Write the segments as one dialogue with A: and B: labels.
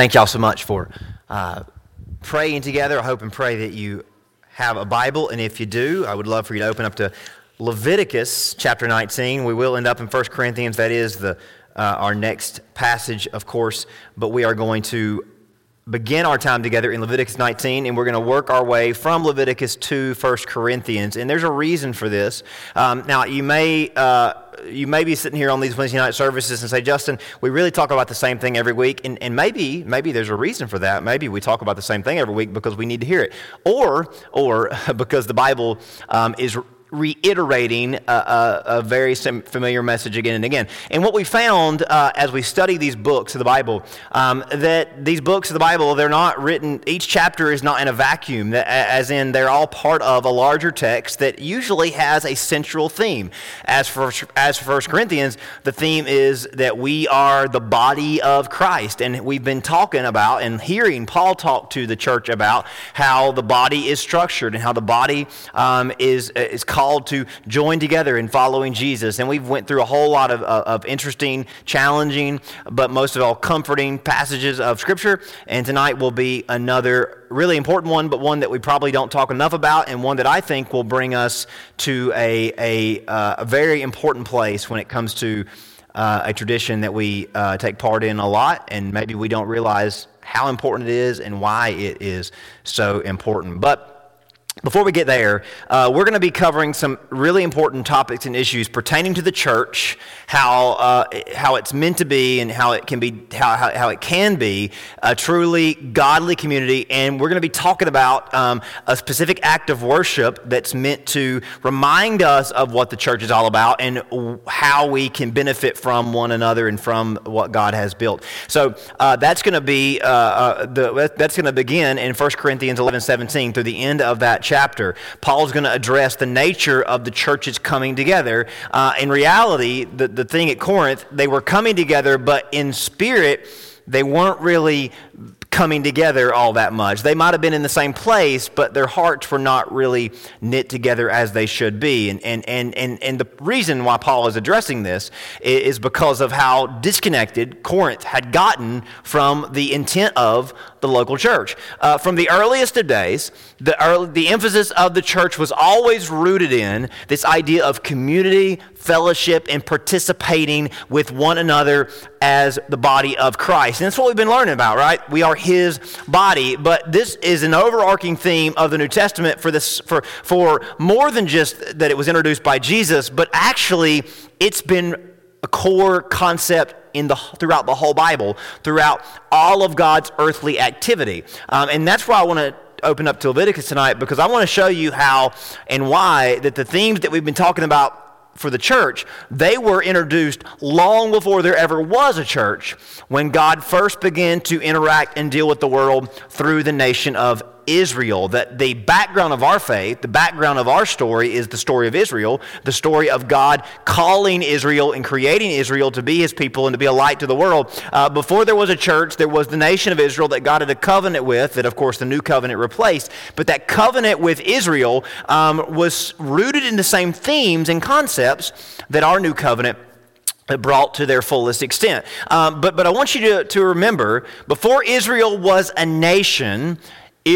A: Thank y'all so much for uh, praying together. I hope and pray that you have a Bible, and if you do, I would love for you to open up to Leviticus chapter 19. We will end up in 1 Corinthians. That is the uh, our next passage, of course, but we are going to begin our time together in Leviticus 19, and we're going to work our way from Leviticus to 1 Corinthians. And there's a reason for this. Um, now, you may. Uh, you may be sitting here on these Wednesday night services and say, Justin, we really talk about the same thing every week. And, and maybe, maybe there's a reason for that. Maybe we talk about the same thing every week because we need to hear it. Or, or because the Bible um, is reiterating a, a, a, very familiar message again and again. And what we found uh, as we study these books of the Bible, um, that these books of the Bible, they're not written, each chapter is not in a vacuum, that, as in they're all part of a larger text that usually has a central theme. As for, as for 1 Corinthians, the theme is that we are the body of Christ. And we've been talking about and hearing Paul talk to the church about how the body is structured and how the body um, is, is called called to join together in following Jesus. And we've went through a whole lot of, of interesting, challenging, but most of all comforting passages of Scripture. And tonight will be another really important one, but one that we probably don't talk enough about, and one that I think will bring us to a, a, uh, a very important place when it comes to uh, a tradition that we uh, take part in a lot, and maybe we don't realize how important it is and why it is so important. But before we get there, uh, we're going to be covering some really important topics and issues pertaining to the church, how, uh, how it's meant to be, and how it can be, how, how, how, it can be a truly godly community. And we're going to be talking about um, a specific act of worship that's meant to remind us of what the church is all about and how we can benefit from one another and from what God has built. So uh, that's going to be uh, uh, the, that's going to begin in 1 Corinthians 11, 17 through the end of that chapter, Paul's going to address the nature of the churches coming together. Uh, in reality, the, the thing at Corinth, they were coming together, but in spirit, they weren't really coming together all that much. They might have been in the same place, but their hearts were not really knit together as they should be. And, and, and, and, and the reason why Paul is addressing this is because of how disconnected Corinth had gotten from the intent of the local church. Uh, from the earliest of days, the, early, the emphasis of the church was always rooted in this idea of community, fellowship, and participating with one another as the body of Christ. And that's what we've been learning about, right? We are his body. But this is an overarching theme of the New Testament for this for, for more than just that it was introduced by Jesus, but actually it's been a core concept in the, throughout the whole Bible, throughout all of God's earthly activity. Um, and that's why I want to open up to Leviticus tonight because I want to show you how and why that the themes that we've been talking about for the church, they were introduced long before there ever was a church when God first began to interact and deal with the world through the nation of Israel. That the background of our faith, the background of our story is the story of Israel, the story of God calling Israel and creating Israel to be his people and to be a light to the world. Uh, before there was a church, there was the nation of Israel that God had a covenant with, that of course the new covenant replaced. But that covenant with Israel um, was rooted in the same themes and concepts that our new covenant brought to their fullest extent. Um, but, but I want you to, to remember before Israel was a nation,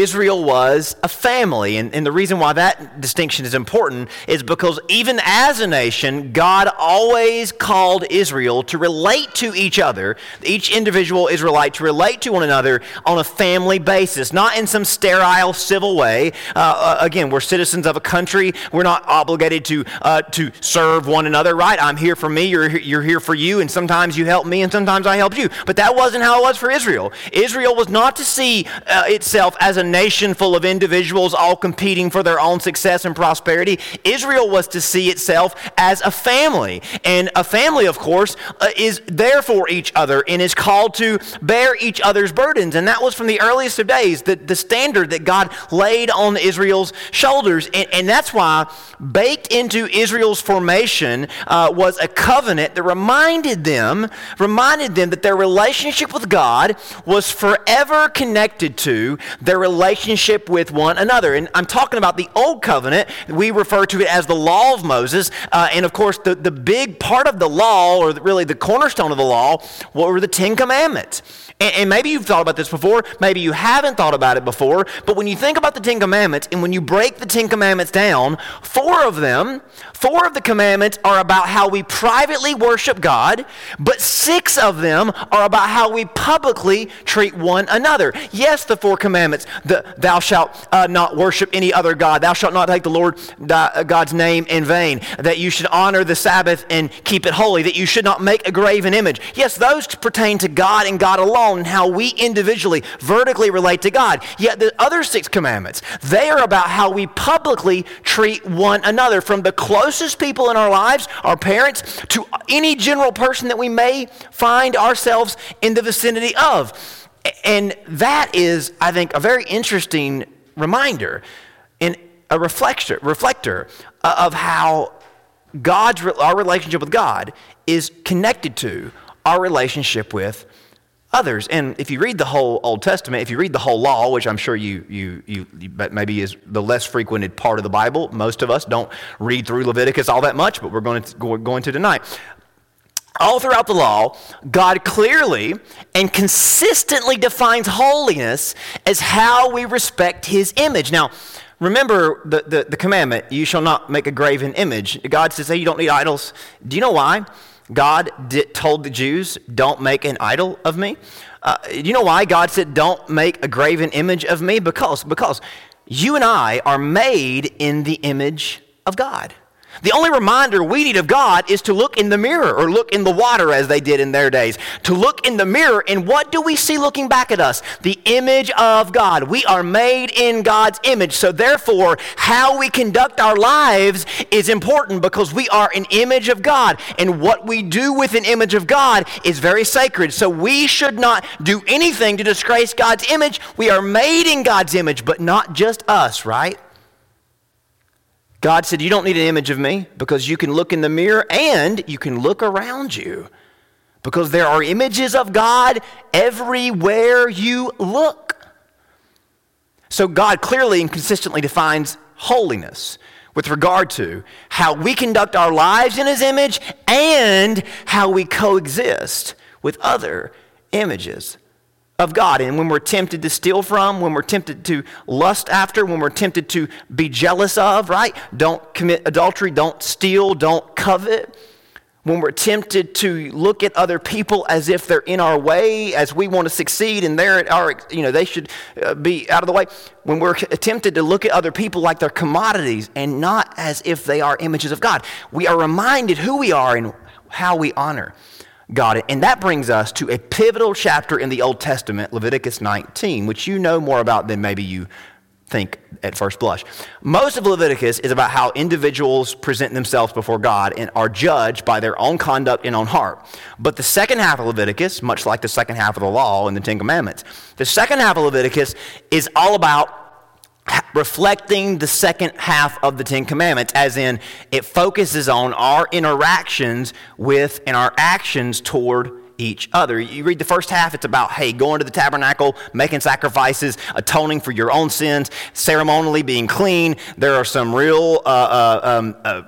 A: Israel was a family. And, and, the reason why that distinction is important is because even as a nation, God always called Israel to relate to each other, each individual Israelite to relate to one another on a family basis, not in some sterile civil way. Uh, uh again, we're citizens of a country. We're not obligated to, uh, to serve one another, right? I'm here for me, you're, you're here for you, and sometimes you help me, and sometimes I help you. But that wasn't how it was for Israel. Israel was not to see uh, itself as a nation full of individuals all competing for their own success and prosperity. Israel was to see itself as a family. And a family, of course, uh, is there for each other and is called to bear each other's burdens. And that was from the earliest of days, the, the standard that God laid on Israel's shoulders. And, and that's why baked into Israel's formation uh, was a covenant that reminded them, reminded them that their relationship with God was forever connected to their relationship with one another. And I'm talking about the Old Covenant. We refer to it as the law of Moses. Uh, and of course, the, the big part of the law, or really the cornerstone of the law, were the Ten Commandments. And, and, maybe you've thought about this before, maybe you haven't thought about it before, but when you think about the Ten Commandments and when you break the Ten Commandments down, four of them, four of the commandments are about how we privately worship God, but six of them are about how we publicly treat one another. Yes, the four commandments the, thou shalt uh, not worship any other God, thou shalt not take the Lord uh, God's name in vain, that you should honor the Sabbath and keep it holy, that you should not make a graven image. Yes, those pertain to God and God alone and how we individually, vertically relate to God. Yet the other six commandments, they are about how we publicly treat one another, from the closest people in our lives, our parents, to any general person that we may find ourselves in the vicinity of. And that is, I think, a very interesting reminder and a reflector, reflector of how God's our relationship with God is connected to our relationship with others. And if you read the whole Old Testament, if you read the whole law, which I'm sure you, you, you, you maybe is the less frequented part of the Bible, most of us don't read through Leviticus all that much, but we're going to, we're going to tonight. All throughout the law, God clearly and consistently defines holiness as how we respect his image. Now, remember the, the, the commandment, you shall not make a graven image. God says, hey, you don't need idols. Do you know why? God did, told the Jews, don't make an idol of me. Uh, you know why God said, don't make a graven image of me? Because, because you and I are made in the image of God. The only reminder we need of God is to look in the mirror or look in the water as they did in their days. To look in the mirror, and what do we see looking back at us? The image of God. We are made in God's image. So, therefore, how we conduct our lives is important because we are an image of God. And what we do with an image of God is very sacred. So, we should not do anything to disgrace God's image. We are made in God's image, but not just us, right? God said, You don't need an image of me because you can look in the mirror and you can look around you because there are images of God everywhere you look. So, God clearly and consistently defines holiness with regard to how we conduct our lives in His image and how we coexist with other images of God. And when we're tempted to steal from, when we're tempted to lust after, when we're tempted to be jealous of, right? Don't commit adultery, don't steal, don't covet. When we're tempted to look at other people as if they're in our way, as we want to succeed and they're our, you know, they should uh, be out of the way. When we're tempted to look at other people like they're commodities and not as if they are images of God, we are reminded who we are and how we honor God. It and that brings us to a pivotal chapter in the Old Testament, Leviticus 19, which you know more about than maybe you think at first blush. Most of Leviticus is about how individuals present themselves before God and are judged by their own conduct and own heart. But the second half of Leviticus, much like the second half of the law and the Ten Commandments, the second half of Leviticus is all about reflecting the second half of the Ten Commandments, as in it focuses on our interactions with and our actions toward each other. You read the first half, it's about, hey, going to the tabernacle, making sacrifices, atoning for your own sins, ceremonially being clean. There are some real uh, uh, um, uh,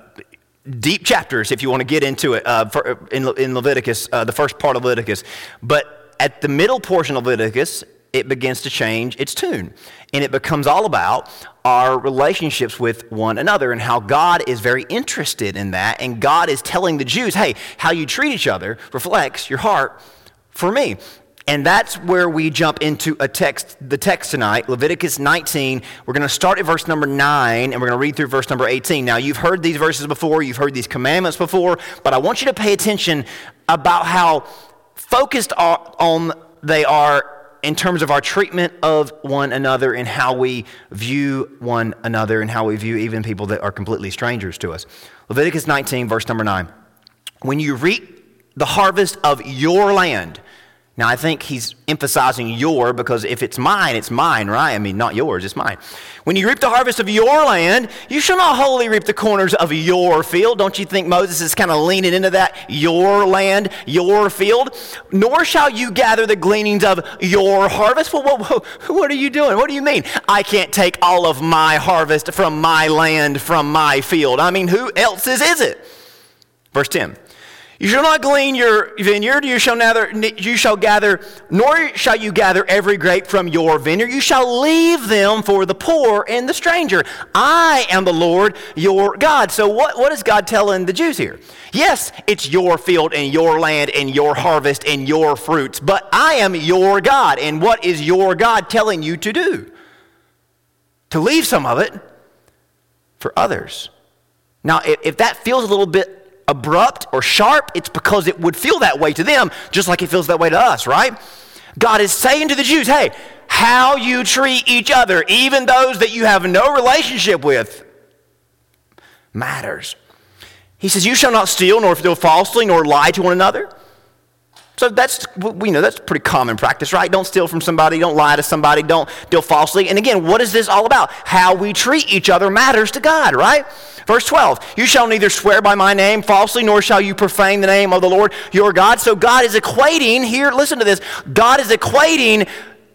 A: deep chapters, if you want to get into it, uh, for, in, in, Leviticus, uh, the first part of Leviticus. But at the middle portion of Leviticus, it begins to change its tune. And it becomes all about our relationships with one another and how God is very interested in that. And God is telling the Jews, hey, how you treat each other reflects your heart for me. And that's where we jump into a text, the text tonight, Leviticus 19. We're going to start at verse number 9 and we're going to read through verse number 18. Now, you've heard these verses before, you've heard these commandments before, but I want you to pay attention about how focused on they are in terms of our treatment of one another and how we view one another and how we view even people that are completely strangers to us. Leviticus 19, verse number 9. When you reap the harvest of your land, Now, I think he's emphasizing your because if it's mine, it's mine, right? I mean, not yours, it's mine. When you reap the harvest of your land, you shall not wholly reap the corners of your field. Don't you think Moses is kind of leaning into that? Your land, your field. Nor shall you gather the gleanings of your harvest. Well, what, what are you doing? What do you mean? I can't take all of my harvest from my land, from my field. I mean, who else's is it? Verse 10. You shall not glean your vineyard, you shall neither you shall gather, nor shall you gather every grape from your vineyard. You shall leave them for the poor and the stranger. I am the Lord your God. So what, what is God telling the Jews here? Yes, it's your field and your land and your harvest and your fruits, but I am your God. And what is your God telling you to do? To leave some of it for others. Now, if, if that feels a little bit abrupt or sharp, it's because it would feel that way to them, just like it feels that way to us, right? God is saying to the Jews, hey, how you treat each other, even those that you have no relationship with, matters. He says, You shall not steal, nor deal falsely, nor lie to one another. So that's we know that's pretty common practice, right? Don't steal from somebody, don't lie to somebody, don't deal falsely. And again, what is this all about? How we treat each other matters to God, right? Verse 12, you shall neither swear by my name falsely, nor shall you profane the name of the Lord your God. So God is equating, here, listen to this, God is equating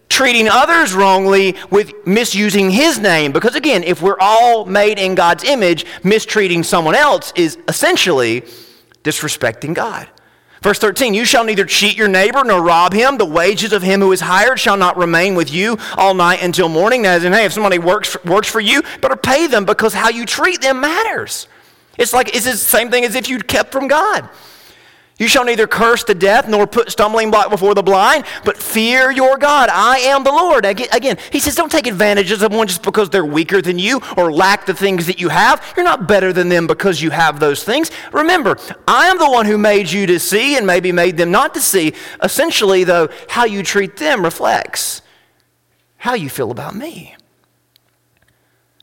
A: treating others wrongly with misusing his name. Because again, if we're all made in God's image, mistreating someone else is essentially disrespecting God. Verse 13, you shall neither cheat your neighbor nor rob him. The wages of him who is hired shall not remain with you all night until morning. As in, hey, if somebody works, works for you, better pay them because how you treat them matters. It's like, it's the same thing as if you'd kept from God. You shall neither curse to death nor put stumbling block before the blind, but fear your God. I am the Lord. Again, he says, don't take advantage of someone just because they're weaker than you or lack the things that you have. You're not better than them because you have those things. Remember, I am the one who made you to see and maybe made them not to see. Essentially, though, how you treat them reflects how you feel about me.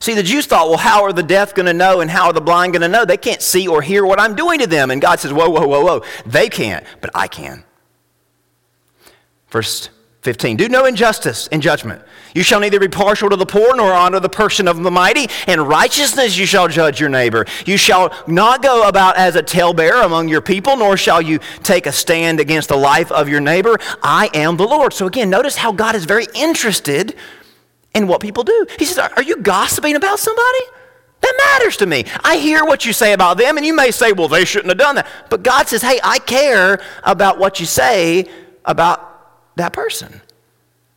A: See, the Jews thought, well, how are the deaf going to know and how are the blind going to know? They can't see or hear what I'm doing to them. And God says, whoa, whoa, whoa, whoa. They can't, but I can. Verse 15 Do no injustice in judgment. You shall neither be partial to the poor nor honor the person of the mighty. In righteousness you shall judge your neighbor. You shall not go about as a talebearer among your people, nor shall you take a stand against the life of your neighbor. I am the Lord. So again, notice how God is very interested in what people do. He says, Are you gossiping about somebody? That matters to me. I hear what you say about them, and you may say, Well, they shouldn't have done that. But God says, Hey, I care about what you say about that person.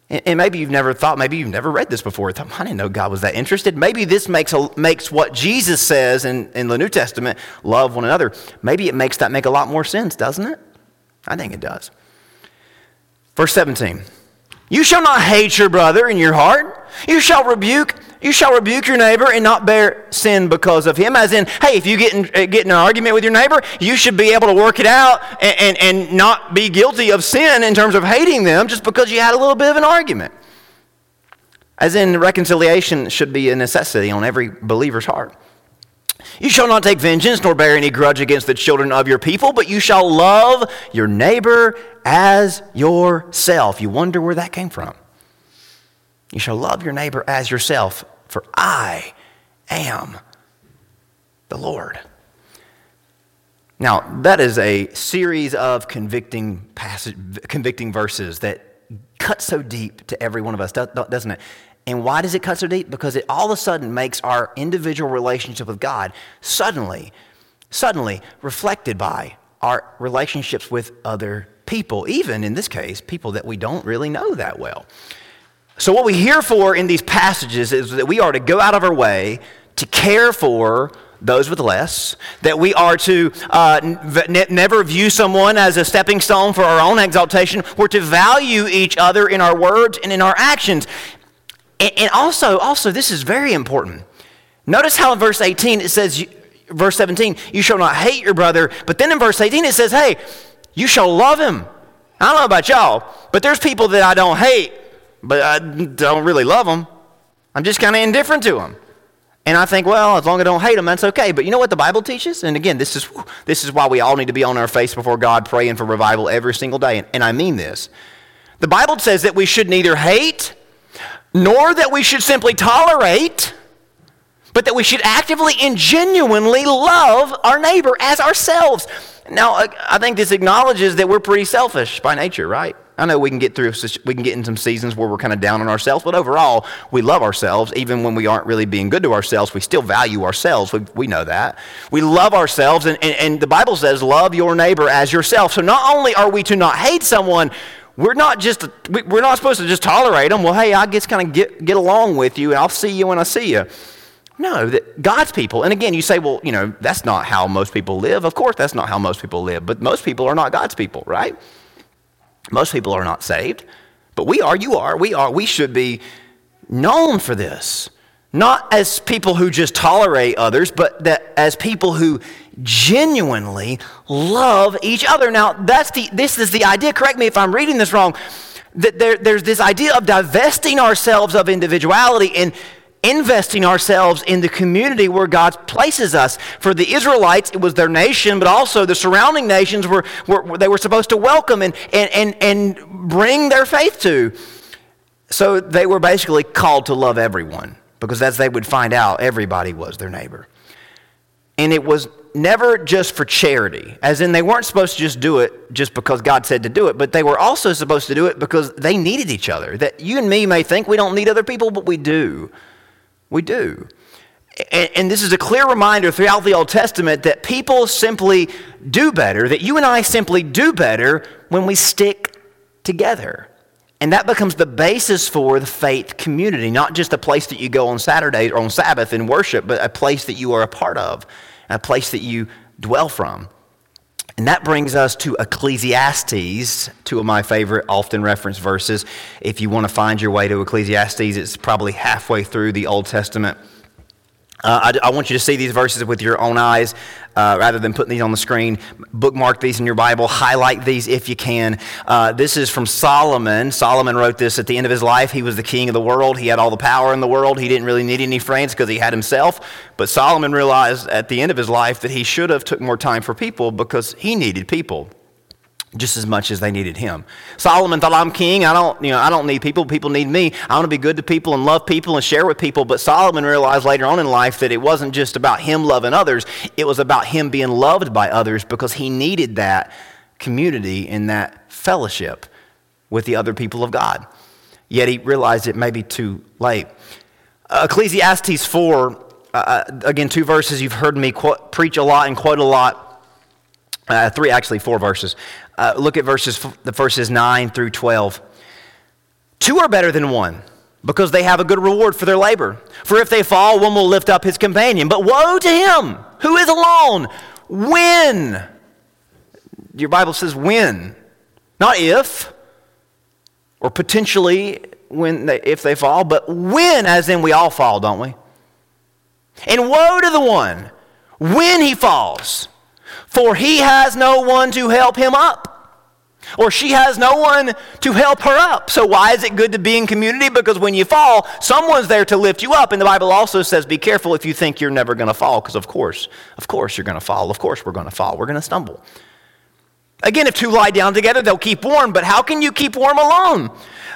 A: And maybe you've never thought, maybe you've never read this before. I didn't know God was that interested. Maybe this makes, makes what Jesus says in, in the New Testament, love one another, maybe it makes that make a lot more sense, doesn't it? I think it does. Verse 17. You shall not hate your brother in your heart. You shall rebuke you shall rebuke your neighbor and not bear sin because of him. As in, hey, if you get in, uh, get in an argument with your neighbor, you should be able to work it out and, and, and not be guilty of sin in terms of hating them just because you had a little bit of an argument. As in, reconciliation should be a necessity on every believer's heart. You shall not take vengeance nor bear any grudge against the children of your people, but you shall love your neighbor as yourself. You wonder where that came from. You shall love your neighbor as yourself, for I am the Lord. Now, that is a series of convicting passage, convicting verses that cut so deep to every one of us, doesn't it? And why does it cut so deep? Because it all of a sudden makes our individual relationship with God suddenly, suddenly reflected by our relationships with other people, even in this case, people that we don't really know that well. So, what we hear for in these passages is that we are to go out of our way to care for those with less, that we are to uh, never view someone as a stepping stone for our own exaltation. We're to value each other in our words and in our actions. And, also, also, this is very important. Notice how in verse 18 it says, verse 17, you shall not hate your brother. But then in verse 18 it says, hey, you shall love him. I don't know about y'all, but there's people that I don't hate, but I don't really love them. I'm just kind of indifferent to them. And I think, well, as long as I don't hate them, that's okay. But you know what the Bible teaches? And again, this is, this is why we all need to be on our face before God praying for revival every single day. And, and I mean this. The Bible says that we should neither hate nor that we should simply tolerate, but that we should actively and genuinely love our neighbor as ourselves. Now, uh, I think this acknowledges that we're pretty selfish by nature, right? I know we can get through, we can get in some seasons where we're kind of down on ourselves, but overall, we love ourselves. Even when we aren't really being good to ourselves, we still value ourselves. We, we know that. We love ourselves, and, and, and the Bible says, love your neighbor as yourself. So not only are we to not hate someone, we're not just we're not supposed to just tolerate them. Well, hey, I just kind of get get along with you, and I'll see you when I see you. No, that God's people. And again, you say, well, you know, that's not how most people live. Of course, that's not how most people live. But most people are not God's people, right? Most people are not saved. But we are. You are. We are. We should be known for this, not as people who just tolerate others, but that as people who genuinely love each other. Now, that's the, this is the idea. Correct me if I'm reading this wrong. That there, there's this idea of divesting ourselves of individuality and investing ourselves in the community where God places us. For the Israelites, it was their nation, but also the surrounding nations were, were they were supposed to welcome and, and, and, and bring their faith to. So they were basically called to love everyone because as they would find out, everybody was their neighbor. And it was never just for charity, as in they weren't supposed to just do it just because God said to do it, but they were also supposed to do it because they needed each other. That you and me may think we don't need other people, but we do. We do. And, and this is a clear reminder throughout the Old Testament that people simply do better, that you and I simply do better when we stick together. And that becomes the basis for the faith community, not just a place that you go on Saturday or on Sabbath and worship, but a place that you are a part of a place that you dwell from. And that brings us to Ecclesiastes, two of my favorite, often referenced verses. If you want to find your way to Ecclesiastes, it's probably halfway through the Old Testament. Uh, I, I, want you to see these verses with your own eyes uh, rather than putting these on the screen. Bookmark these in your Bible, highlight these if you can. Uh, this is from Solomon. Solomon wrote this at the end of his life. He was the king of the world, he had all the power in the world. He didn't really need any friends because he had himself. But Solomon realized at the end of his life that he should have took more time for people because he needed people just as much as they needed him. Solomon thought, I'm king. I don't, you know, I don't need people. People need me. I want to be good to people and love people and share with people. But Solomon realized later on in life that it wasn't just about him loving others. It was about him being loved by others because he needed that community and that fellowship with the other people of God. Yet he realized it may be too late. Uh, Ecclesiastes 4, uh, uh, again, two verses you've heard me quote, preach a lot and quote a lot. Uh, three, actually, four verses. Uh, look at verses, the verses 9 through 12. Two are better than one because they have a good reward for their labor. For if they fall, one will lift up his companion. But woe to him who is alone when. Your Bible says when, not if, or potentially when they, if they fall, but when, as in we all fall, don't we? And woe to the one when he falls for he has no one to help him up. Or she has no one to help her up. So, why is it good to be in community? Because when you fall, someone's there to lift you up. And the Bible also says, be careful if you think you're never going to fall, because of course, of course you're going to fall. Of course we're going to fall. We're going to stumble. Again, if two lie down together, they'll keep warm. But how can you keep warm alone?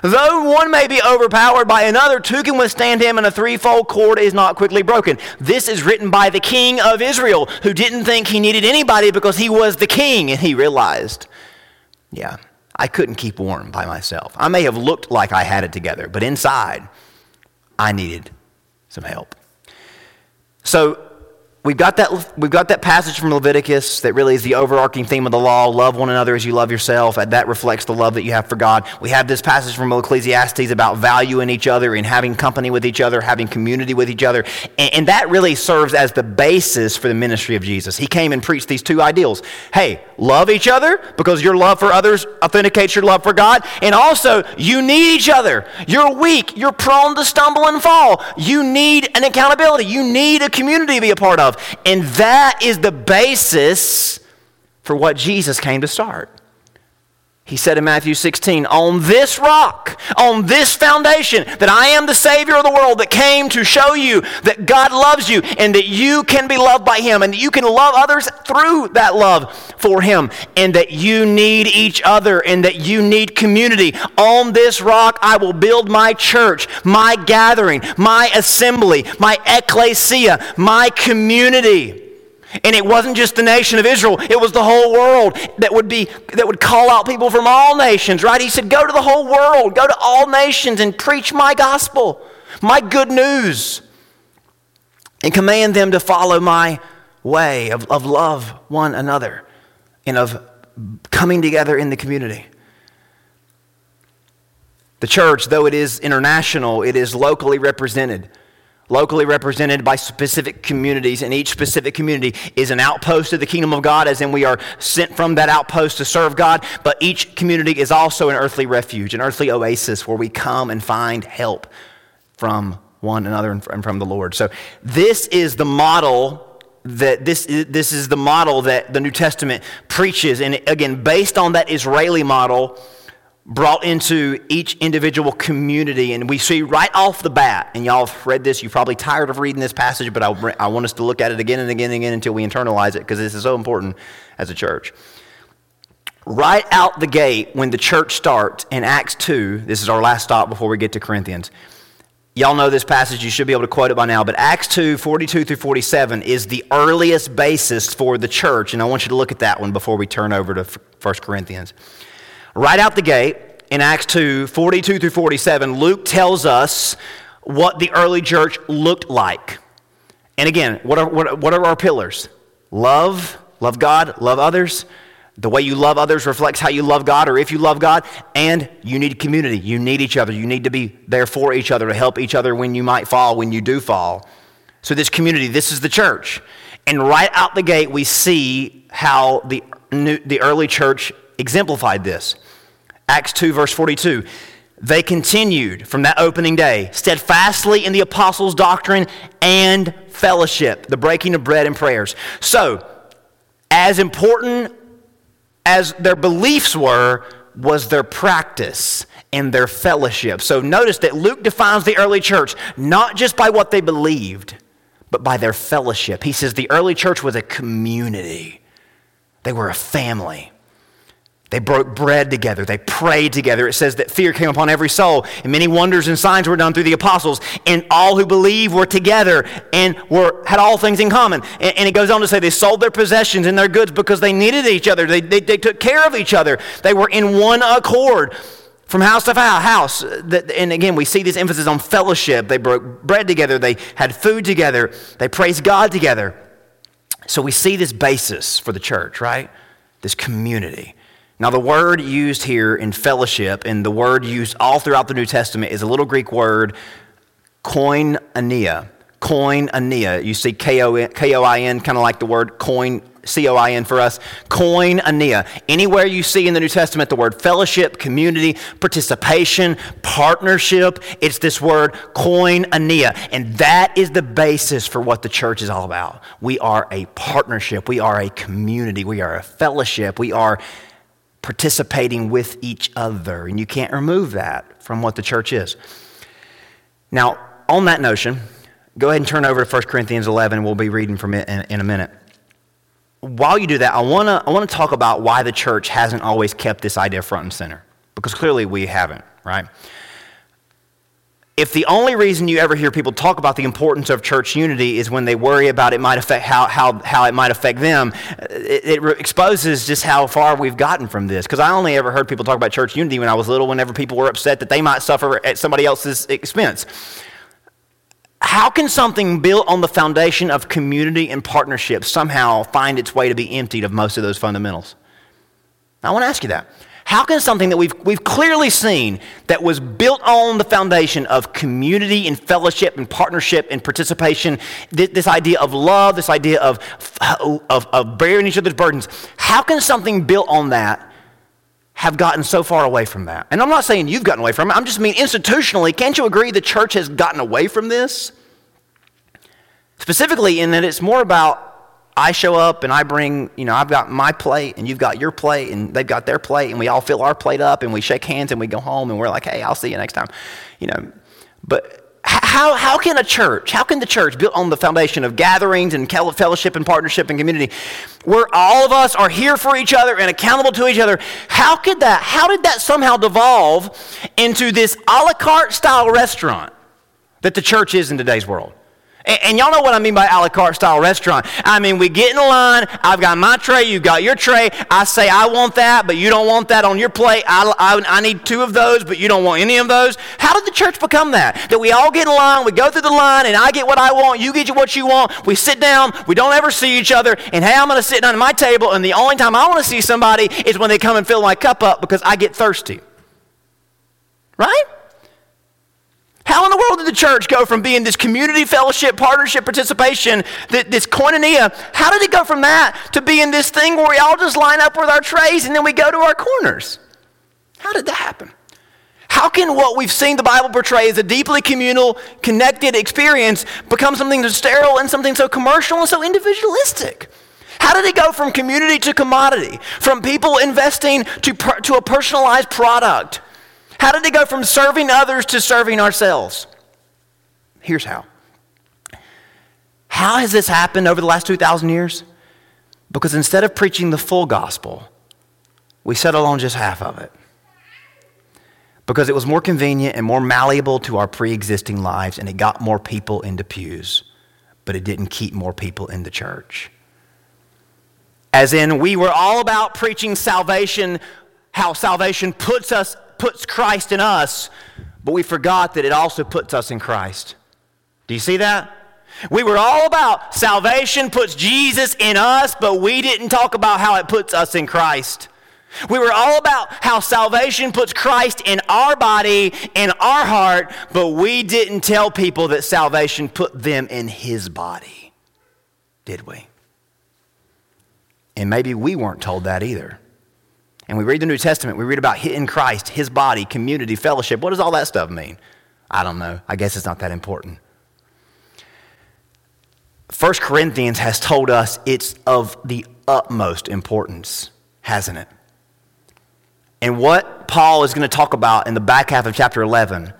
A: Though one may be overpowered by another, two can withstand him, and a threefold cord is not quickly broken. This is written by the king of Israel, who didn't think he needed anybody because he was the king, and he realized, yeah, I couldn't keep warm by myself. I may have looked like I had it together, but inside, I needed some help. So We've got, that, we've got that passage from Leviticus that really is the overarching theme of the law love one another as you love yourself. And that reflects the love that you have for God. We have this passage from Ecclesiastes about valuing each other and having company with each other, having community with each other. And, and that really serves as the basis for the ministry of Jesus. He came and preached these two ideals hey, love each other because your love for others authenticates your love for God. And also, you need each other. You're weak, you're prone to stumble and fall. You need an accountability, you need a community to be a part of. And that is the basis for what Jesus came to start. He said in Matthew 16, On this rock, on this foundation, that I am the Savior of the world that came to show you that God loves you and that you can be loved by Him and that you can love others through that love for Him and that you need each other and that you need community. On this rock, I will build my church, my gathering, my assembly, my ecclesia, my community. And it wasn't just the nation of Israel, it was the whole world that would be that would call out people from all nations, right? He said, "Go to the whole world, go to all nations and preach my gospel, my good news." And command them to follow my way of, of love one another and of coming together in the community. The church, though it is international, it is locally represented locally represented by specific communities, and each specific community is an outpost of the kingdom of God, as in we are sent from that outpost to serve God. But each community is also an earthly refuge, an earthly oasis where we come and find help from one another and from the Lord. So this is the model that this is, this is the model that the New Testament preaches. And again, based on that Israeli model, brought into each individual community. And we see right off the bat, and y'all have read this, you're probably tired of reading this passage, but I, I want us to look at it again and again and again until we internalize it because this is so important as a church. Right out the gate, when the church starts in Acts 2, this is our last stop before we get to Corinthians. Y'all know this passage, you should be able to quote it by now, but Acts 2, 42 through 47 is the earliest basis for the church, and I want you to look at that one before we turn over to 1 Corinthians. Right out the gate, in Acts 2 42 through 47, Luke tells us what the early church looked like. And again, what are, what, what are our pillars? Love, love God, love others. The way you love others reflects how you love God or if you love God. And you need community. You need each other. You need to be there for each other to help each other when you might fall, when you do fall. So, this community, this is the church. And right out the gate, we see how the, new, the early church exemplified this. Acts 2, verse 42. They continued from that opening day, steadfastly in the apostles' doctrine and fellowship, the breaking of bread and prayers. So, as important as their beliefs were, was their practice and their fellowship. So, notice that Luke defines the early church not just by what they believed, but by their fellowship. He says the early church was a community, they were a family. They broke bread together. They prayed together. It says that fear came upon every soul, and many wonders and signs were done through the apostles. And all who believed were together and were, had all things in common. And, and it goes on to say they sold their possessions and their goods because they needed each other. They, they, they took care of each other. They were in one accord from house to house. And again, we see this emphasis on fellowship. They broke bread together. They had food together. They praised God together. So we see this basis for the church, right? This community. Now, the word used here in fellowship and the word used all throughout the New Testament is a little Greek word, koinonia. Koinonia. You see K O I N, kind of like the word coin, C O I N for us. Koinonia. Anywhere you see in the New Testament the word fellowship, community, participation, partnership, it's this word koinonia. And that is the basis for what the church is all about. We are a partnership, we are a community, we are a fellowship, we are participating with each other. And you can't remove that from what the church is. Now, on that notion, go ahead and turn over to 1 Corinthians 11. We'll be reading from it in, in a minute. While you do that, I want to I wanna talk about why the church hasn't always kept this idea front and center. Because clearly we haven't, right? If the only reason you ever hear people talk about the importance of church unity is when they worry about it might affect how, how, how it might affect them, it, it exposes just how far we've gotten from this. Because I only ever heard people talk about church unity when I was little, whenever people were upset that they might suffer at somebody else's expense. How can something built on the foundation of community and partnership somehow find its way to be emptied of most of those fundamentals? I want to ask you that. How can something that we've, we've clearly seen that was built on the foundation of community and fellowship and partnership and participation, this, idea of love, this idea of, of, of bearing each other's burdens, how can something built on that have gotten so far away from that? And I'm not saying you've gotten away from it, I'm just mean institutionally, can't you agree the church has gotten away from this? Specifically, in that it's more about I show up and I bring, you know, I've got my plate and you've got your plate and they've got their plate and we all fill our plate up and we shake hands and we go home and we're like, hey, I'll see you next time. You know, but how, how can a church, how can the church built on the foundation of gatherings and fellowship and partnership and community, where all of us are here for each other and accountable to each other, how could that, how did that somehow devolve into this a la carte style restaurant that the church is in today's world? And, and, y'all know what I mean by a la carte style restaurant. I mean, we get in line. I've got my tray. You've got your tray. I say, I want that, but you don't want that on your plate. I, I, I need two of those, but you don't want any of those. How did the church become that? That we all get in line, we go through the line, and I get what I want, you get what you want. We sit down, we don't ever see each other, and hey, I'm going to sit down at my table, and the only time I want to see somebody is when they come and fill my cup up because I get thirsty. Right? How in the world did the church go from being this community fellowship, partnership, participation, this koinonia? How did it go from that to being this thing where we all just line up with our trays and then we go to our corners? How did that happen? How can what we've seen the Bible portray as a deeply communal, connected experience become something so sterile and something so commercial and so individualistic? How did it go from community to commodity? From people investing to, per, to a personalized product? How did it go from serving others to serving ourselves? Here's how. How has this happened over the last 2,000 years? Because instead of preaching the full gospel, we settled on just half of it. Because it was more convenient and more malleable to our pre existing lives, and it got more people into pews, but it didn't keep more people in the church. As in, we were all about preaching salvation, how salvation puts us puts Christ in us, but we forgot that it also puts us in Christ. Do you see that? We were all about salvation puts Jesus in us, but we didn't talk about how it puts us in Christ. We were all about how salvation puts Christ in our body, in our heart, but we didn't tell people that salvation put them in his body. Did we? And maybe we weren't told that either and we read the New Testament, we read about in Christ, his body, community, fellowship. What does all that stuff mean? I don't know. I guess it's not that important. 1 Corinthians has told us it's of the utmost importance, hasn't it? And what Paul is going to talk about in the back half of chapter 11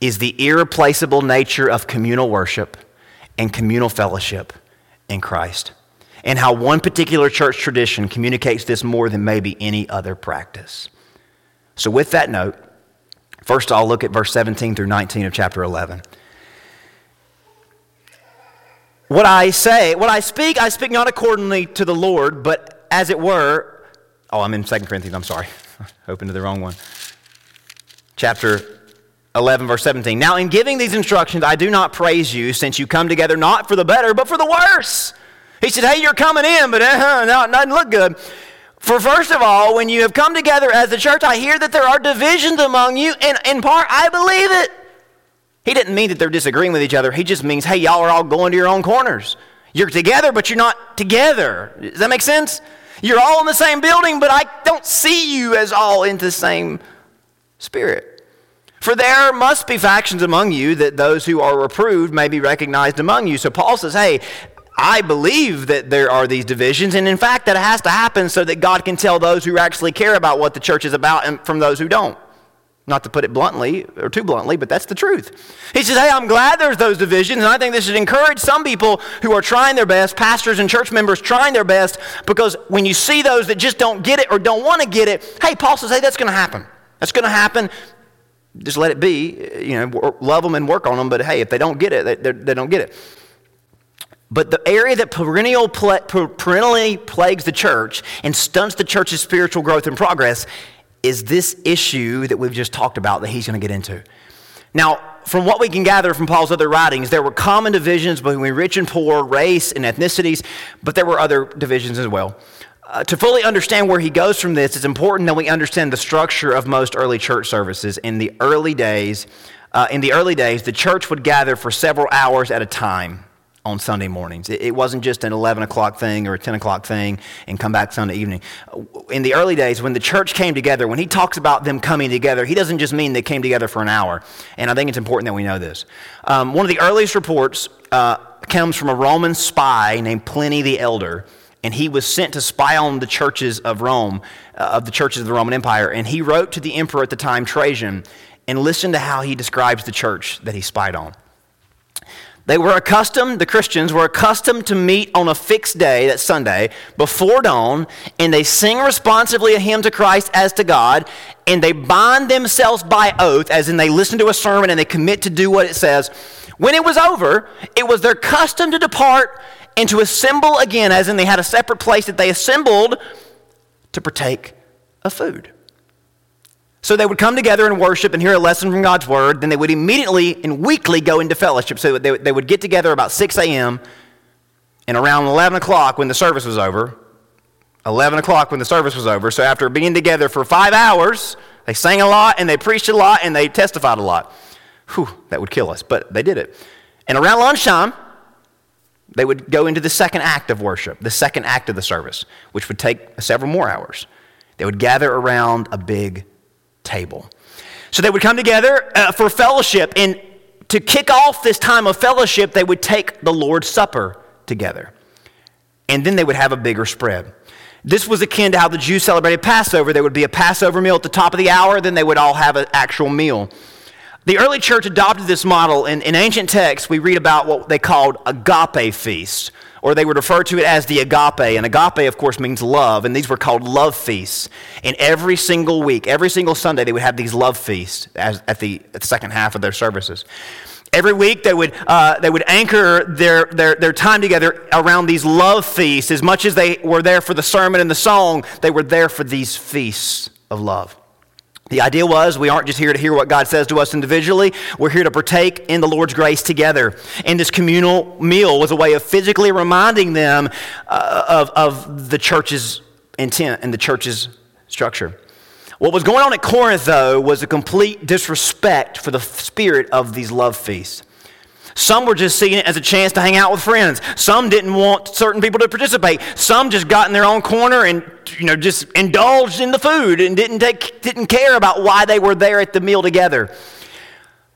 A: is the irreplaceable nature of communal worship and communal fellowship in Christ and how one particular church tradition communicates this more than maybe any other practice. So, with that note, first I'll look at verse 17 through 19 of chapter 11. What I say, what I speak, I speak not accordingly to the Lord, but as it were, oh, I'm in 2 Corinthians, I'm sorry. Open to the wrong one. Chapter 11, verse 17. Now, in giving these instructions, I do not praise you, since you come together not for the better, but for the worse. He said, Hey, you're coming in, but uh-huh, no, it doesn't look good. For first of all, when you have come together as the church, I hear that there are divisions among you, and in part, I believe it. He didn't mean that they're disagreeing with each other. He just means, hey, y'all are all going to your own corners. You're together, but you're not together. Does that make sense? You're all in the same building, but I don't see you as all in the same spirit. For there must be factions among you that those who are reproved may be recognized among you. So Paul says, hey, I believe that there are these divisions, and in fact, that has to happen so that God can tell those who actually care about what the church is about and from those who don't. Not to put it bluntly or too bluntly, but that's the truth. He says, Hey, I'm glad there's those divisions, and I think this should encourage some people who are trying their best, pastors and church members trying their best, because when you see those that just don't get it or don't want to get it, hey, Paul says, Hey, that's going to happen. That's going to happen. Just let it be. You know, love them and work on them, but hey, if they don't get it, they, they don't get it. But the area that perennial, perennially plagues the church and stunts the church's spiritual growth and progress is this issue that we've just talked about that he's going to get into. Now, from what we can gather from Paul's other writings, there were common divisions between rich and poor, race and ethnicities, but there were other divisions as well. Uh, to fully understand where he goes from this, it's important that we understand the structure of most early church services. In the early days, uh, in the early days, the church would gather for several hours at a time on Sunday mornings. It, wasn't just an 11 o'clock thing or a 10 o'clock thing and come back Sunday evening. In the early days, when the church came together, when he talks about them coming together, he doesn't just mean they came together for an hour. And I think it's important that we know this. Um, one of the earliest reports uh, comes from a Roman spy named Pliny the Elder, and he was sent to spy on the churches of Rome, uh, of the churches of the Roman Empire. And he wrote to the emperor at the time, Trajan, and listen to how he describes the church that he spied on. They were accustomed, the Christians were accustomed to meet on a fixed day, that Sunday, before dawn, and they sing responsively a hymn to Christ as to God, and they bind themselves by oath, as in they listen to a sermon and they commit to do what it says. When it was over, it was their custom to depart and to assemble again, as in they had a separate place that they assembled to partake of food. So they would come together and worship and hear a lesson from God's word. Then they would immediately and weekly go into fellowship. So they, they would get together about 6 a.m. and around 11 o'clock when the service was over. 11 o'clock when the service was over. So after being together for five hours, they sang a lot and they preached a lot and they testified a lot. Whew, that would kill us, but they did it. And around lunchtime, they would go into the second act of worship, the second act of the service, which would take several more hours. They would gather around a big table. So they would come together uh, for fellowship, and to kick off this time of fellowship, they would take the Lord's Supper together. And then they would have a bigger spread. This was akin to how the Jews celebrated Passover. There would be a Passover meal at the top of the hour, then they would all have an actual meal. The early church adopted this model. In, in ancient texts, we read about what they called agape feasts, or they would refer to it as the agape. And agape, of course, means love, and these were called love feasts. And every single week, every single Sunday, they would have these love feasts as, at, the, at the second half of their services. Every week, they would, uh, they would anchor their, their, their time together around these love feasts. As much as they were there for the sermon and the song, they were there for these feasts of love. The idea was we aren't just here to hear what God says to us individually, we're here to partake in the Lord's grace together. And this communal meal was a way of physically reminding them uh, of, of the church's intent and the church's structure. What was going on at Corinth, though, was a complete disrespect for the spirit of these love feasts. Some were just seeing it as a chance to hang out with friends. Some didn't want certain people to participate. Some just got in their own corner and you know just indulged in the food and didn't take didn't care about why they were there at the meal together.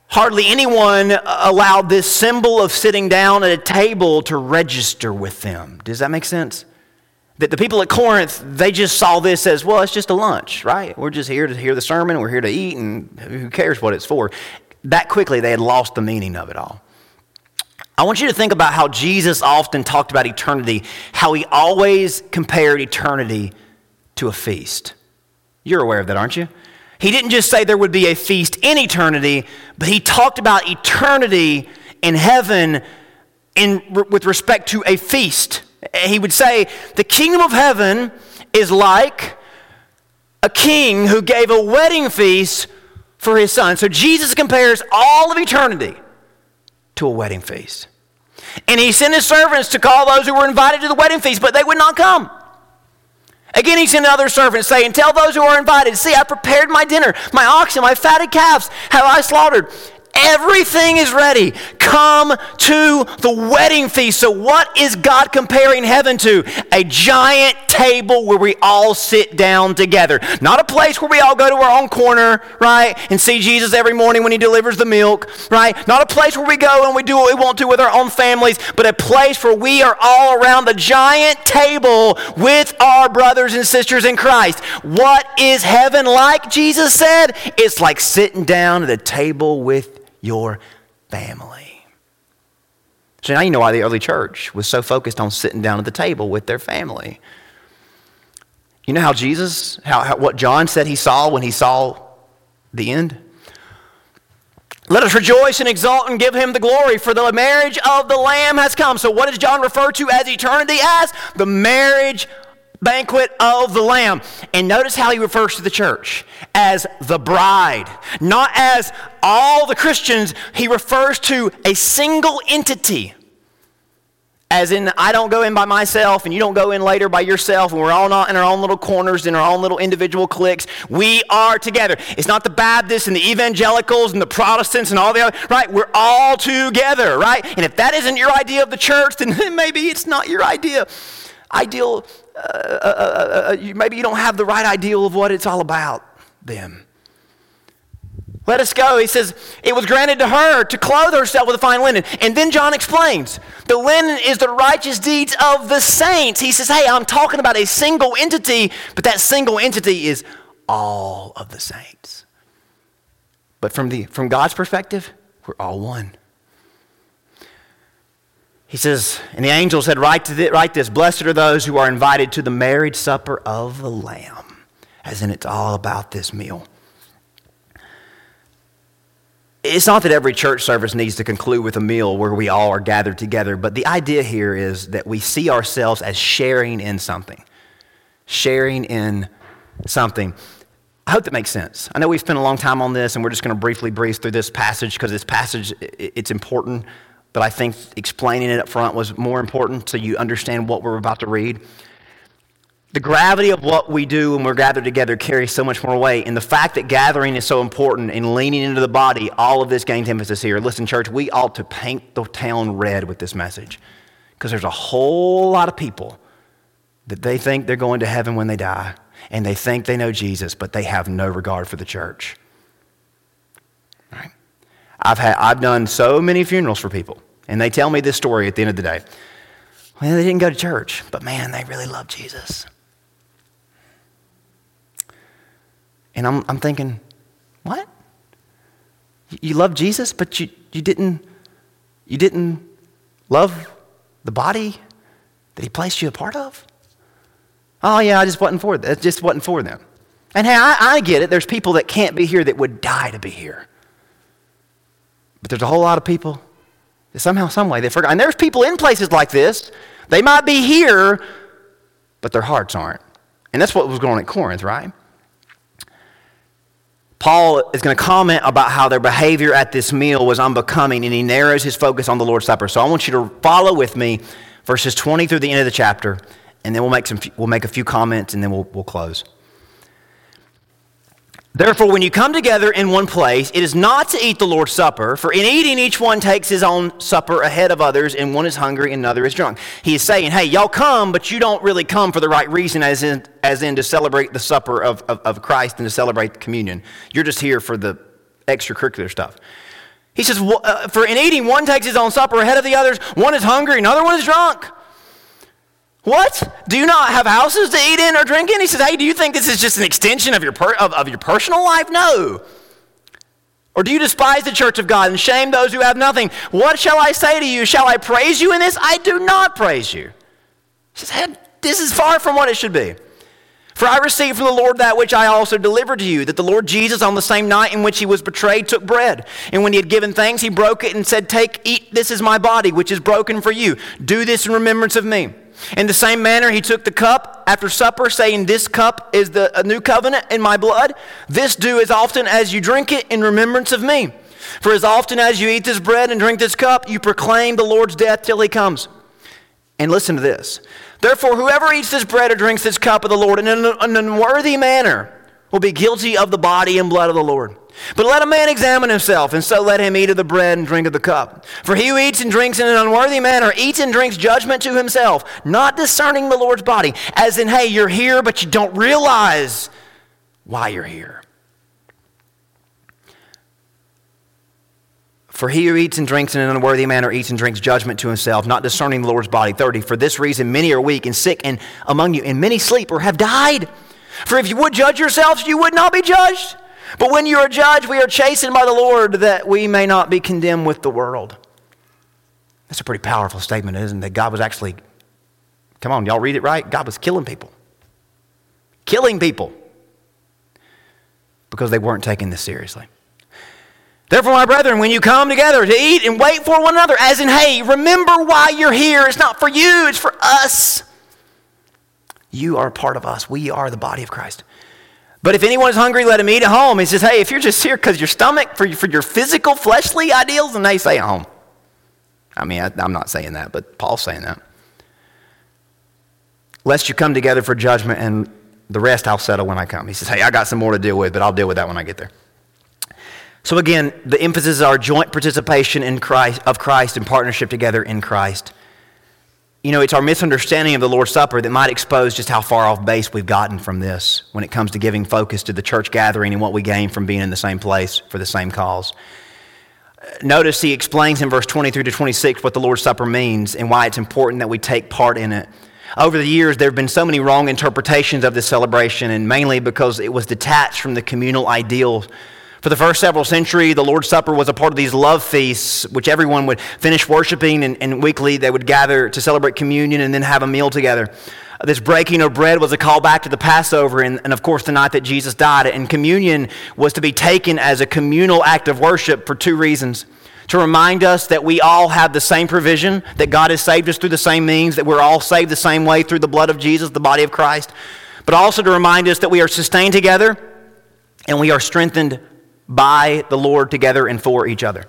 A: Hardly anyone allowed this symbol of sitting down at a table to register with them. Does that make sense? That the people at Corinth, they just saw this as, well, it's just a lunch, right? We're just here to hear the sermon, we're here to eat, and who cares what it's for? That quickly, they had lost the meaning of it all. I want you to think about how Jesus often talked about eternity, how he always compared eternity to a feast. You're aware of that, aren't you? He didn't just say there would be a feast in eternity, but he talked about eternity in heaven in, with respect to a feast. He would say, The kingdom of heaven is like a king who gave a wedding feast for his son. So Jesus compares all of eternity to a wedding feast. And he sent his servants to call those who were invited to the wedding feast, but they would not come. Again, he sent other servants, saying, Tell those who are invited, see, I prepared my dinner. My oxen, my fatted calves have I slaughtered. Everything is ready. Come to the wedding feast. So, what is God comparing heaven to? A giant table where we all sit down together. Not a place where we all go to our own corner, right, and see Jesus every morning when he delivers the milk, right? Not a place where we go and we do what we want to with our own families, but a place where we are all around the giant table with our brothers and sisters in Christ. What is heaven like? Jesus said it's like sitting down at a table with your family. So now you know why the early church was so focused on sitting down at the table with their family. You know how Jesus, how, how, what John said he saw when he saw the end? Let us rejoice and exult and give him the glory, for the marriage of the Lamb has come. So, what does John refer to as eternity as? The marriage banquet of the Lamb. And notice how he refers to the church as the bride, not as all the Christians. He refers to a single entity. As in, I don't go in by myself and you don't go in later by yourself, and we're all not in our own little corners, in our own little individual cliques. We are together. It's not the Baptists and the evangelicals and the Protestants and all the other, right? We're all together, right? And if that isn't your idea of the church, then maybe it's not your idea. Ideal uh, uh, uh, uh maybe you don't have the right ideal of what it's all about then. Let us go. He says, It was granted to her to clothe herself with a fine linen. And then John explains the linen is the righteous deeds of the saints. He says, Hey, I'm talking about a single entity, but that single entity is all of the saints. But from, the, from God's perspective, we're all one. He says, And the angel said, write, write this Blessed are those who are invited to the marriage supper of the Lamb, as in it's all about this meal it's not that every church service needs to conclude with a meal where we all are gathered together, but the idea here is that we see ourselves as sharing in something. Sharing in something. I hope that makes sense. I know we've spent a long time on this, and we're just going to briefly breeze through this passage because this passage it's important, but I think explaining it up front was more important so you understand what we're about to read the gravity of what we do when we're gathered together carries so much more weight. And the fact that gathering is so important and leaning into the body, all of this gains emphasis here. Listen, church, we ought to paint the town red with this message because there's a whole lot of people that they think they're going to heaven when they die and they think they know Jesus, but they have no regard for the church. Right? I've, had, I've done so many funerals for people, and they tell me this story at the end of the day. Well, they didn't go to church, but man, they really love Jesus. And I'm, I'm thinking, what? You love Jesus, but you, you, didn't, you didn't love the body that he placed you a part of? Oh, yeah, I just wasn't for that. Just wasn't for them. And hey, I, I get it. There's people that can't be here that would die to be here. But there's a whole lot of people somehow, some way, they forgot. And there's people in places like this. They might be here, but their hearts aren't. And that's what was going on at Corinth, right? Paul is going to comment about how their behavior at this meal was unbecoming, and he narrows his focus on the Lord's Supper. So I want you to follow with me verses 20 through the end of the chapter, and then we'll make, some, we'll make a few comments, and then we'll, we'll close. Therefore, when you come together in one place, it is not to eat the Lord's Supper, for in eating, each one takes his own supper ahead of others, and one is hungry and another is drunk. He is saying, hey, y'all come, but you don't really come for the right reason, as in, as in to celebrate the supper of, of, of Christ and to celebrate communion. You're just here for the extracurricular stuff. He says, uh, for in eating, one takes his own supper ahead of the others, one is hungry, another one is drunk. What? Do you not have houses to eat in or drink in? He says, Hey, do you think this is just an extension of your, per- of, of your personal life? No. Or do you despise the church of God and shame those who have nothing? What shall I say to you? Shall I praise you in this? I do not praise you. He says, This is far from what it should be. For I received from the Lord that which I also delivered to you, that the Lord Jesus, on the same night in which he was betrayed, took bread. And when he had given thanks, he broke it and said, Take, eat, this is my body, which is broken for you. Do this in remembrance of me. In the same manner, he took the cup after supper, saying, This cup is the new covenant in my blood. This do as often as you drink it in remembrance of me. For as often as you eat this bread and drink this cup, you proclaim the Lord's death till he comes. And listen to this. Therefore, whoever eats this bread or drinks this cup of the Lord in an unworthy manner will be guilty of the body and blood of the Lord. But let a man examine himself, and so let him eat of the bread and drink of the cup. For he who eats and drinks in an unworthy manner eats and drinks judgment to himself, not discerning the Lord's body. As in, hey, you're here, but you don't realize why you're here. For he who eats and drinks in an unworthy manner eats and drinks judgment to himself, not discerning the Lord's body. 30. For this reason, many are weak and sick and among you, and many sleep or have died. For if you would judge yourselves, you would not be judged. But when you are judged, we are chastened by the Lord that we may not be condemned with the world. That's a pretty powerful statement, isn't it? That God was actually, come on, y'all read it right? God was killing people. Killing people because they weren't taking this seriously. Therefore, my brethren, when you come together to eat and wait for one another, as in, hey, remember why you're here. It's not for you, it's for us. You are part of us. We are the body of Christ. But if anyone is hungry, let him eat at home. He says, hey, if you're just here because your stomach, for, for your physical, fleshly ideals, then they stay at home. I mean, I, I'm not saying that, but Paul's saying that. Lest you come together for judgment, and the rest I'll settle when I come. He says, hey, I got some more to deal with, but I'll deal with that when I get there. So again, the emphasis is our joint participation in Christ, of Christ and partnership together in Christ you know, it's our misunderstanding of the Lord's Supper that might expose just how far off base we've gotten from this when it comes to giving focus to the church gathering and what we gain from being in the same place for the same cause. Notice he explains in verse 23 to 26 what the Lord's Supper means and why it's important that we take part in it. Over the years, there have been so many wrong interpretations of this celebration, and mainly because it was detached from the communal ideal for the first several centuries, the Lord's Supper was a part of these love feasts, which everyone would finish worshiping, and, and weekly they would gather to celebrate communion and then have a meal together. Uh, this breaking of bread was a call back to the Passover and, and, of course, the night that Jesus died. And communion was to be taken as a communal act of worship for two reasons. To remind us that we all have the same provision, that God has saved us through the same means, that we're all saved the same way through the blood of Jesus, the body of Christ. But also to remind us that we are sustained together and we are strengthened by the Lord together and for each other.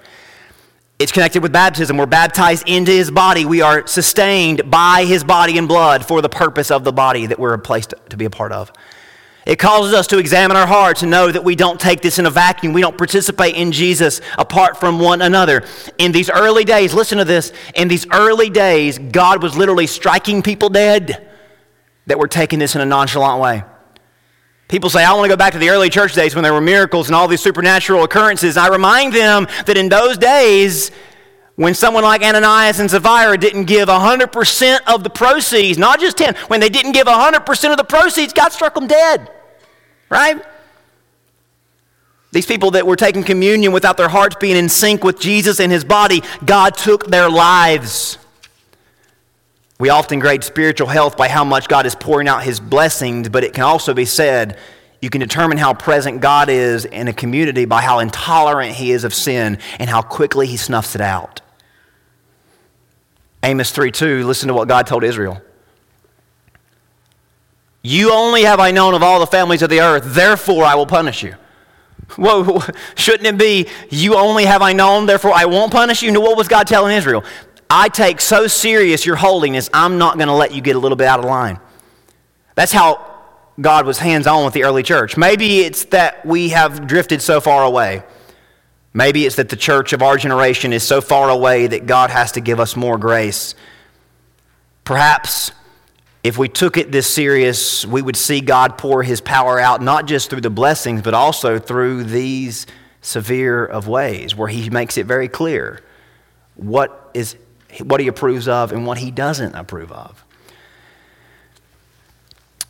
A: It's connected with baptism. We're baptized into his body. We are sustained by his body and blood for the purpose of the body that we're placed to be a part of. It causes us to examine our hearts and know that we don't take this in a vacuum. We don't participate in Jesus apart from one another. In these early days, listen to this. In these early days, God was literally striking people dead that were taking this in a nonchalant way. People say, I want to go back to the early church days when there were miracles and all these supernatural occurrences. I remind them that in those days, when someone like Ananias and Sapphira didn't give 100% of the proceeds, not just 10, when they didn't give 100% of the proceeds, God struck them dead. Right? These people that were taking communion without their hearts being in sync with Jesus and his body, God took their lives. We often grade spiritual health by how much God is pouring out his blessings, but it can also be said you can determine how present God is in a community by how intolerant he is of sin and how quickly he snuffs it out. Amos 3 2, listen to what God told Israel. You only have I known of all the families of the earth, therefore I will punish you. Whoa, shouldn't it be, you only have I known, therefore I won't punish you? No, what was God telling Israel? I take so serious your holiness, I'm not going to let you get a little bit out of line. That's how God was hands on with the early church. Maybe it's that we have drifted so far away. Maybe it's that the church of our generation is so far away that God has to give us more grace. Perhaps if we took it this serious, we would see God pour his power out not just through the blessings, but also through these severe of ways where he makes it very clear what is what he approves of and what he doesn't approve of.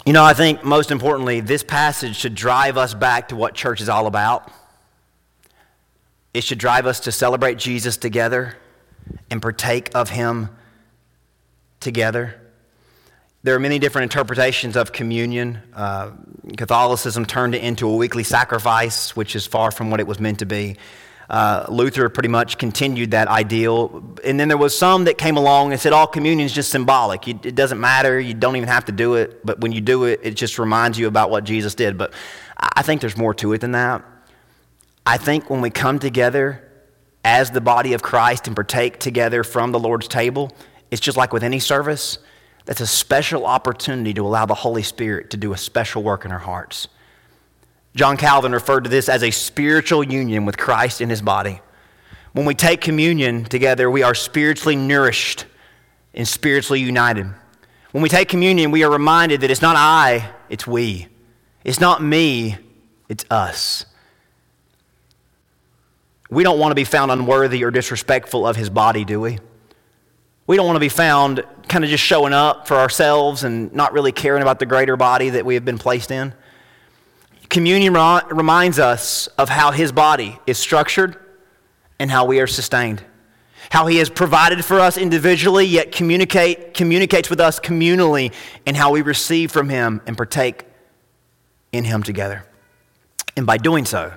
A: You know, I think most importantly, this passage should drive us back to what church is all about. It should drive us to celebrate Jesus together and partake of him together. There are many different interpretations of communion. Uh, Catholicism turned it into a weekly sacrifice, which is far from what it was meant to be. Uh, Luther pretty much continued that ideal. And then there was some that came along and said, all communion is just symbolic. it doesn't matter. You don't even have to do it. But when you do it, it just reminds you about what Jesus did. But I think there's more to it than that. I think when we come together as the body of Christ and partake together from the Lord's table, it's just like with any service. That's a special opportunity to allow the Holy Spirit to do a special work in our hearts. John Calvin referred to this as a spiritual union with Christ in his body. When we take communion together, we are spiritually nourished and spiritually united. When we take communion, we are reminded that it's not I, it's we. It's not me, it's us. We don't want to be found unworthy or disrespectful of his body, do we? We don't want to be found kind of just showing up for ourselves and not really caring about the greater body that we have been placed in. Communion reminds us of how his body is structured and how we are sustained. How he has provided for us individually, yet communicate, communicates with us communally, and how we receive from him and partake in him together. And by doing so,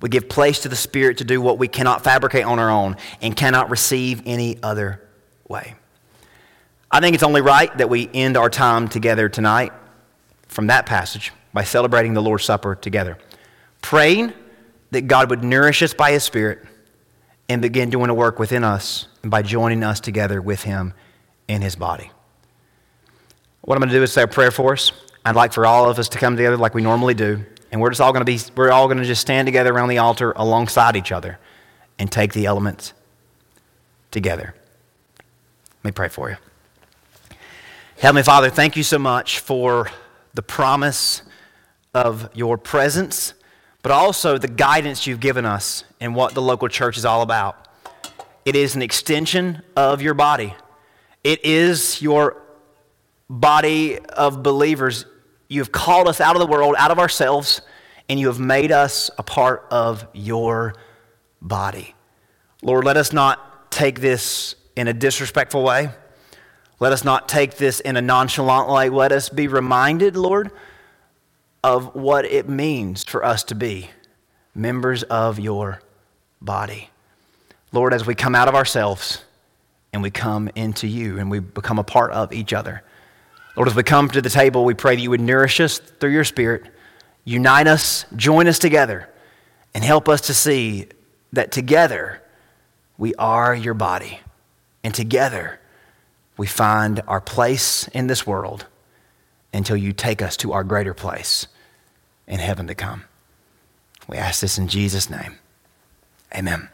A: we give place to the Spirit to do what we cannot fabricate on our own and cannot receive any other way. I think it's only right that we end our time together tonight from that passage by celebrating the Lord's Supper together, praying that God would nourish us by His Spirit and begin doing a work within us and by joining us together with Him in His body. What I'm going to do is say a prayer for us. I'd like for all of us to come together like we normally do, and we're just all going to be, we're all going to just stand together around the altar alongside each other and take the elements together. Let me pray for you. Heavenly Father, thank you so much for the promise of your presence, but also the guidance you've given us in what the local church is all about. It is an extension of your body, it is your body of believers. You have called us out of the world, out of ourselves, and you have made us a part of your body. Lord, let us not take this in a disrespectful way. Let us not take this in a nonchalant way. Let us be reminded, Lord, of what it means for us to be members of your body. Lord, as we come out of ourselves and we come into you and we become a part of each other. Lord, as we come to the table, we pray that you would nourish us through your Spirit, unite us, join us together, and help us to see that together we are your body. And together we find our place in this world until you take us to our greater place in heaven to come. We ask this in Jesus' name. Amen.